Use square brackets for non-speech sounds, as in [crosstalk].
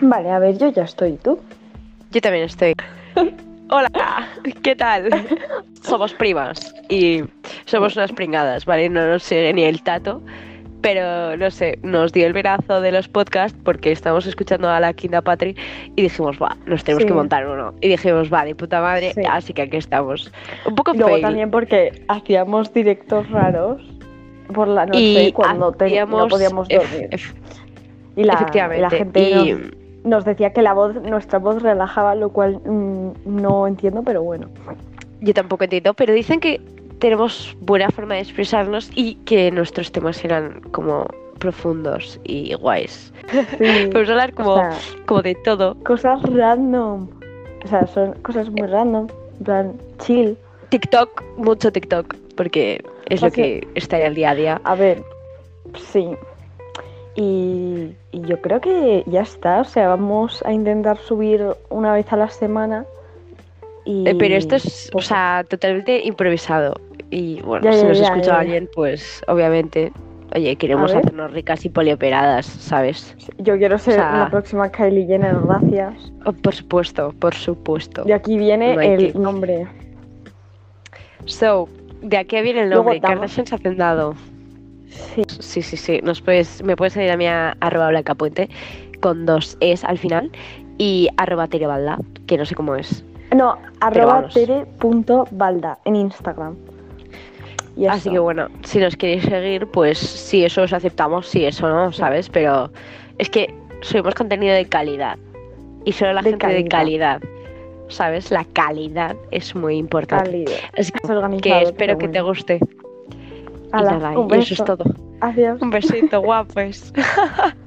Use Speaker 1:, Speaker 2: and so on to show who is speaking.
Speaker 1: Vale, a ver, yo ya estoy. ¿y ¿Tú?
Speaker 2: Yo también estoy. [laughs] Hola, ¿qué tal? Somos primas y somos unas pringadas, ¿vale? No nos sigue ni el tato, pero no sé, nos dio el verazo de los podcasts porque estábamos escuchando a la Quinta Patri y dijimos, va, nos tenemos
Speaker 1: Sí.
Speaker 2: que montar uno. Y dijimos, va, de puta madre,
Speaker 1: Sí.
Speaker 2: así que aquí estamos. Un poco
Speaker 1: Luego
Speaker 2: fail.
Speaker 1: también porque hacíamos directos raros por la noche
Speaker 2: y
Speaker 1: cuando te- no podíamos dormir. y, la,
Speaker 2: efectivamente.
Speaker 1: y la gente
Speaker 2: y-
Speaker 1: nos, nos decía que la voz, nuestra voz relajaba, lo cual mm, no entiendo, pero bueno.
Speaker 2: Yo tampoco entiendo, pero dicen que tenemos buena forma de expresarnos y que nuestros temas eran como profundos y guays.
Speaker 1: Sí, [laughs]
Speaker 2: Podemos hablar como,
Speaker 1: o sea,
Speaker 2: como de todo.
Speaker 1: cosas random. O sea, son cosas muy random. En plan, chill.
Speaker 2: TikTok, mucho TikTok, porque es lo que está en el día a día.
Speaker 1: A ver, sí. Y, y yo creo que ya está. O sea, vamos a intentar subir una vez a la semana. Y...
Speaker 2: Eh, Pero esto es, o
Speaker 1: poco.
Speaker 2: sea, totalmente improvisado. Y bueno,
Speaker 1: Ya,
Speaker 2: si
Speaker 1: ya,
Speaker 2: nos
Speaker 1: ya,
Speaker 2: escucha alguien, pues obviamente, oye, queremos hacernos ricas y polioperadas, ¿sabes?
Speaker 1: Yo quiero ser
Speaker 2: o sea-
Speaker 1: la próxima Kylie Jenner, gracias.
Speaker 2: Oh, por supuesto, por supuesto.
Speaker 1: De aquí viene
Speaker 2: No
Speaker 1: el
Speaker 2: que-
Speaker 1: nombre.
Speaker 2: So, de aquí viene el
Speaker 1: Luego
Speaker 2: nombre, Kardashian Hacendado.
Speaker 1: Sí.
Speaker 2: Sí, sí, sí. Nos puedes, me puedes seguir a mí a arroba blancapuente con dos es al final y arroba terebalda, que no sé cómo es.
Speaker 1: No, arroba tere.balda en Instagram. Y
Speaker 2: Así que bueno, si nos queréis seguir, pues sí, eso os aceptamos, sí, eso no, ¿sabes? Pero es que subimos contenido de calidad. Y solo la
Speaker 1: De
Speaker 2: gente de
Speaker 1: calidad.
Speaker 2: ¿sabes? La calidad es muy importante.
Speaker 1: Calidad.
Speaker 2: Así que, espero
Speaker 1: pero
Speaker 2: que te guste.
Speaker 1: Hala,
Speaker 2: y nada,
Speaker 1: un
Speaker 2: y eso es
Speaker 1: beso.
Speaker 2: todo.
Speaker 1: Adiós.
Speaker 2: Un besito, [laughs] guapos. [laughs]